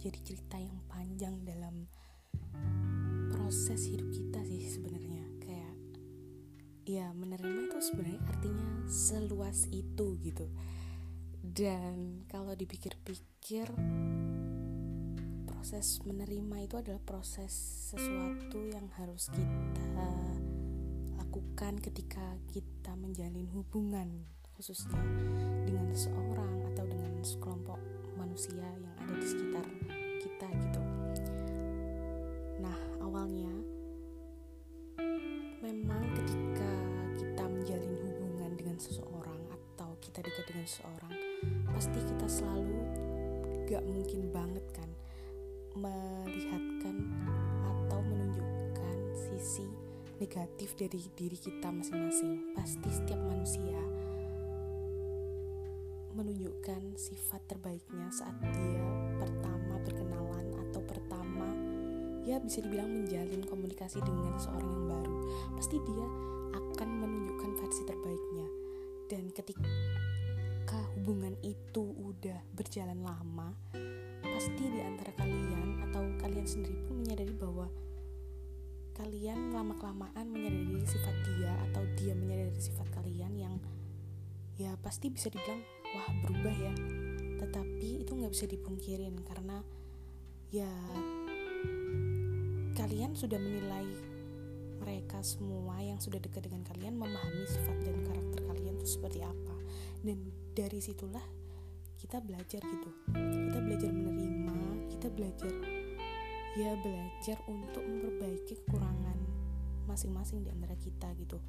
jadi cerita yang panjang dalam proses hidup kita sih sebenarnya. Kayak ya menerima itu sebenarnya artinya seluas itu gitu. Dan kalau dipikir-pikir proses menerima itu adalah proses sesuatu yang harus kita lakukan ketika kita menjalin hubungan khususnya dengan seseorang atau dengan sekelompok manusia yang ada di sekitar selalu gak mungkin banget kan melihatkan atau menunjukkan sisi negatif dari diri kita masing-masing. Pasti setiap manusia menunjukkan sifat terbaiknya saat dia pertama berkenalan atau pertama ya bisa dibilang menjalin komunikasi dengan seorang yang baru. Pasti dia akan menunjukkan versi terbaiknya. Dan ketika hubungan itu udah berjalan lama, pasti di antara kalian atau kalian sendiri pun menyadari bahwa kalian lama-kelamaan menyadari sifat dia atau dia menyadari sifat kalian yang ya pasti bisa dibilang wah berubah ya. Tetapi itu nggak bisa dipungkirin karena ya kalian sudah menilai mereka semua yang sudah dekat dengan kalian memahami sifat dan karakter kalian itu seperti apa. Dan dari situlah kita belajar gitu. Kita belajar menerima kita belajar ya belajar untuk memperbaiki kekurangan masing-masing di antara kita gitu.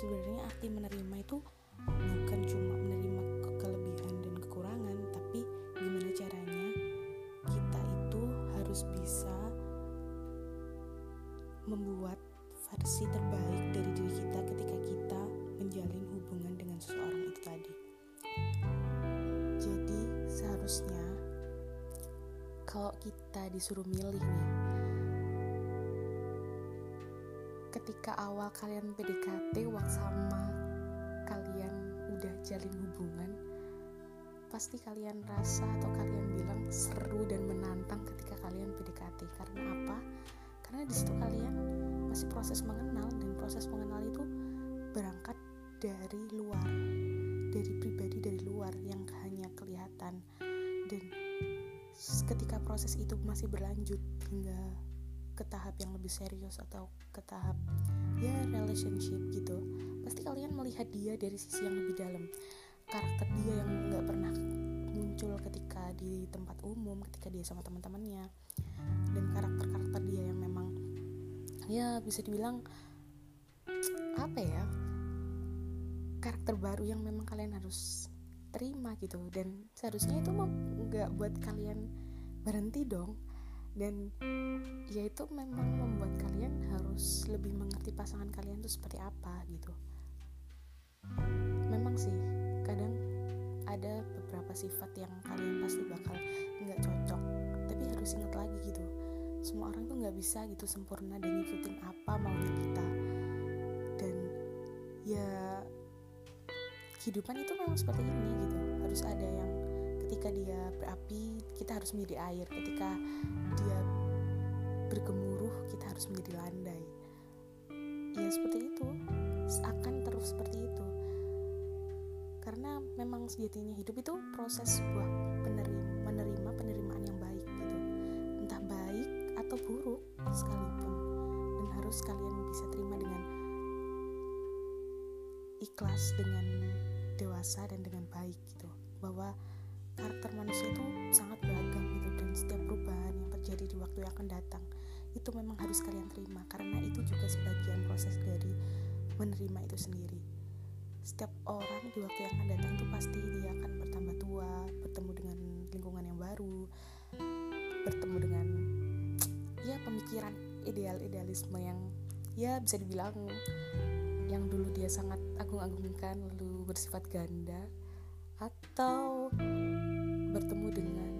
Sebenarnya arti menerima itu bukan cuma menerima kelebihan dan kekurangan tapi gimana caranya kita itu harus bisa membuat versi terbaik dari diri kita ketika kita menjalin kalau kita disuruh milih nih ketika awal kalian PDKT waktu sama kalian udah jalin hubungan pasti kalian rasa atau kalian bilang seru dan menantang ketika kalian PDKT karena apa? Karena di situ kalian masih proses mengenal dan proses mengenal itu berangkat dari luar, dari pribadi dari luar yang hanya kelihatan dan ketika proses itu masih berlanjut hingga ke tahap yang lebih serius atau ke tahap ya relationship gitu pasti kalian melihat dia dari sisi yang lebih dalam. Karakter dia yang nggak pernah muncul ketika di tempat umum ketika dia sama teman-temannya. Dan karakter-karakter dia yang memang ya bisa dibilang apa ya karakter baru yang memang kalian harus terima gitu. Dan seharusnya itu mau nggak buat kalian berhenti dong. Dan ya itu memang membuat kalian harus lebih mengerti pasangan kalian itu seperti apa gitu. Memang sih kadang ada beberapa sifat yang kalian pasti bakal nggak cocok. Tapi harus ingat lagi gitu semua orang tuh nggak bisa gitu sempurna dan ngikutin apa maunya kita. Dan ya kehidupan itu memang seperti ini gitu. Harus ada yang ketika dia berapi kita harus menjadi air. Ketika dia bergemuruh kita harus menjadi landai. Ya seperti itu. Akan terus seperti itu. Karena memang sejatinya hidup itu proses sebuah penerima menerima penerimaan yang baik gitu. Entah baik atau buruk sekalipun. Dan harus kalian bisa terima dengan ikhlas dengan dewasa dan dengan baik gitu. Bahwa karakter manusia itu sangat beragam gitu dan setiap perubahan yang terjadi di waktu yang akan datang itu memang harus kalian terima. Karena itu juga sebagian proses dari menerima itu sendiri. Setiap orang di waktu yang akan datang itu pasti dia akan bertambah tua bertemu dengan lingkungan yang baru bertemu dengan ya pemikiran ideal idealisme yang ya bisa dibilang yang dulu dia sangat agung-agungkan lalu bersifat ganda atau bertemu dengan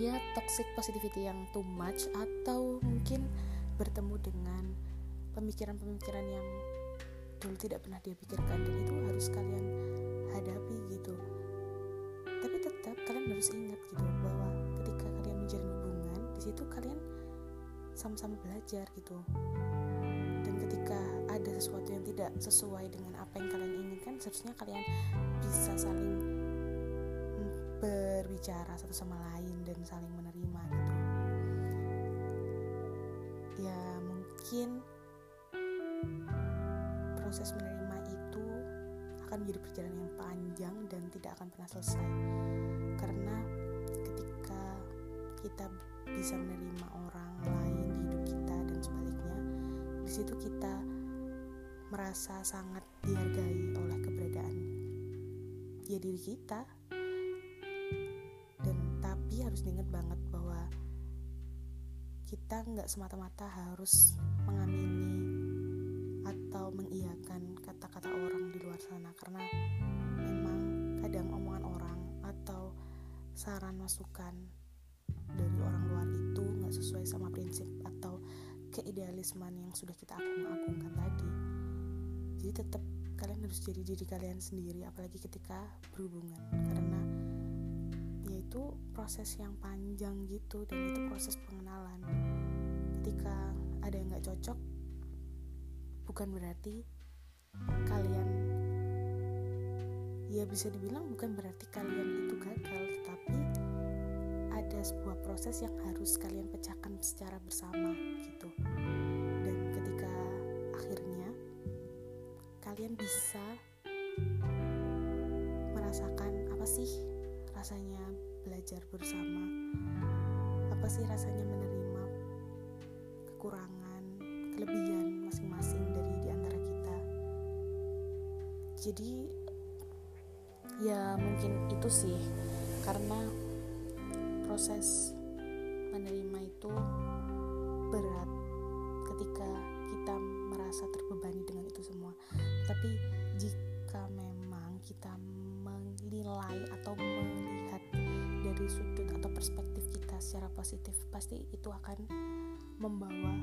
ya toxic positivity yang too much atau mungkin bertemu dengan pemikiran-pemikiran yang dulu tidak pernah dia pikirkan dan itu harus kalian hadapi gitu. Tapi tetap kalian harus ingat gitu bahwa ketika kalian sama-sama belajar gitu ketika ada sesuatu yang tidak sesuai dengan apa yang kalian inginkan seharusnya kalian bisa saling berbicara satu sama lain dan saling menerima gitu. Ya mungkin proses menerima itu akan menjadi perjalanan yang panjang dan tidak akan pernah selesai. Karena ketika kita bisa menerima orang lain di hidup kita dan sebaliknya di situ kita merasa sangat dihargai oleh keberadaan ya diri kita. Dan tapi harus diingat banget bahwa kita nggak semata-mata harus mengamini atau mengiyakan kata-kata orang di luar sana karena memang kadang omongan orang atau saran masukan dari orang luar itu nggak sesuai sama prinsip atau keidealisme yang sudah kita agung-agungkan tadi. Jadi tetap kalian harus jadi diri kalian sendiri apalagi ketika berhubungan. Karena yaitu proses yang panjang gitu dan itu proses pengenalan. Ketika ada yang nggak cocok bukan berarti kalian ya bisa dibilang bukan berarti kalian itu gagal proses yang harus kalian pecahkan secara bersama gitu. Dan ketika akhirnya kalian bisa merasakan apa sih rasanya belajar bersama? Apa sih rasanya menerima kekurangan kelebihan masing-masing dari di antara kita? Jadi ya mungkin itu sih. Karena proses menerima itu berat ketika kita merasa terbebani dengan itu semua. Tapi jika memang kita menilai atau melihat dari sudut atau perspektif kita secara positif pasti itu akan membawa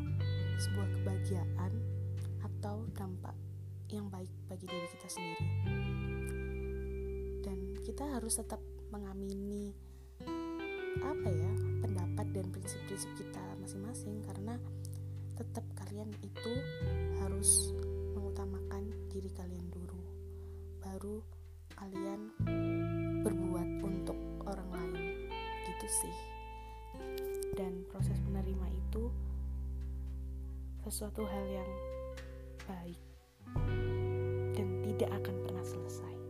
sebuah kebahagiaan atau dampak yang baik bagi diri kita sendiri. Dan kita harus tetap mengamini apa ya prinsip-prinsip kita masing-masing karena tetap kalian itu harus mengutamakan diri kalian dulu baru kalian berbuat untuk orang lain gitu sih. Dan proses menerima itu sesuatu hal yang baik dan tidak akan pernah selesai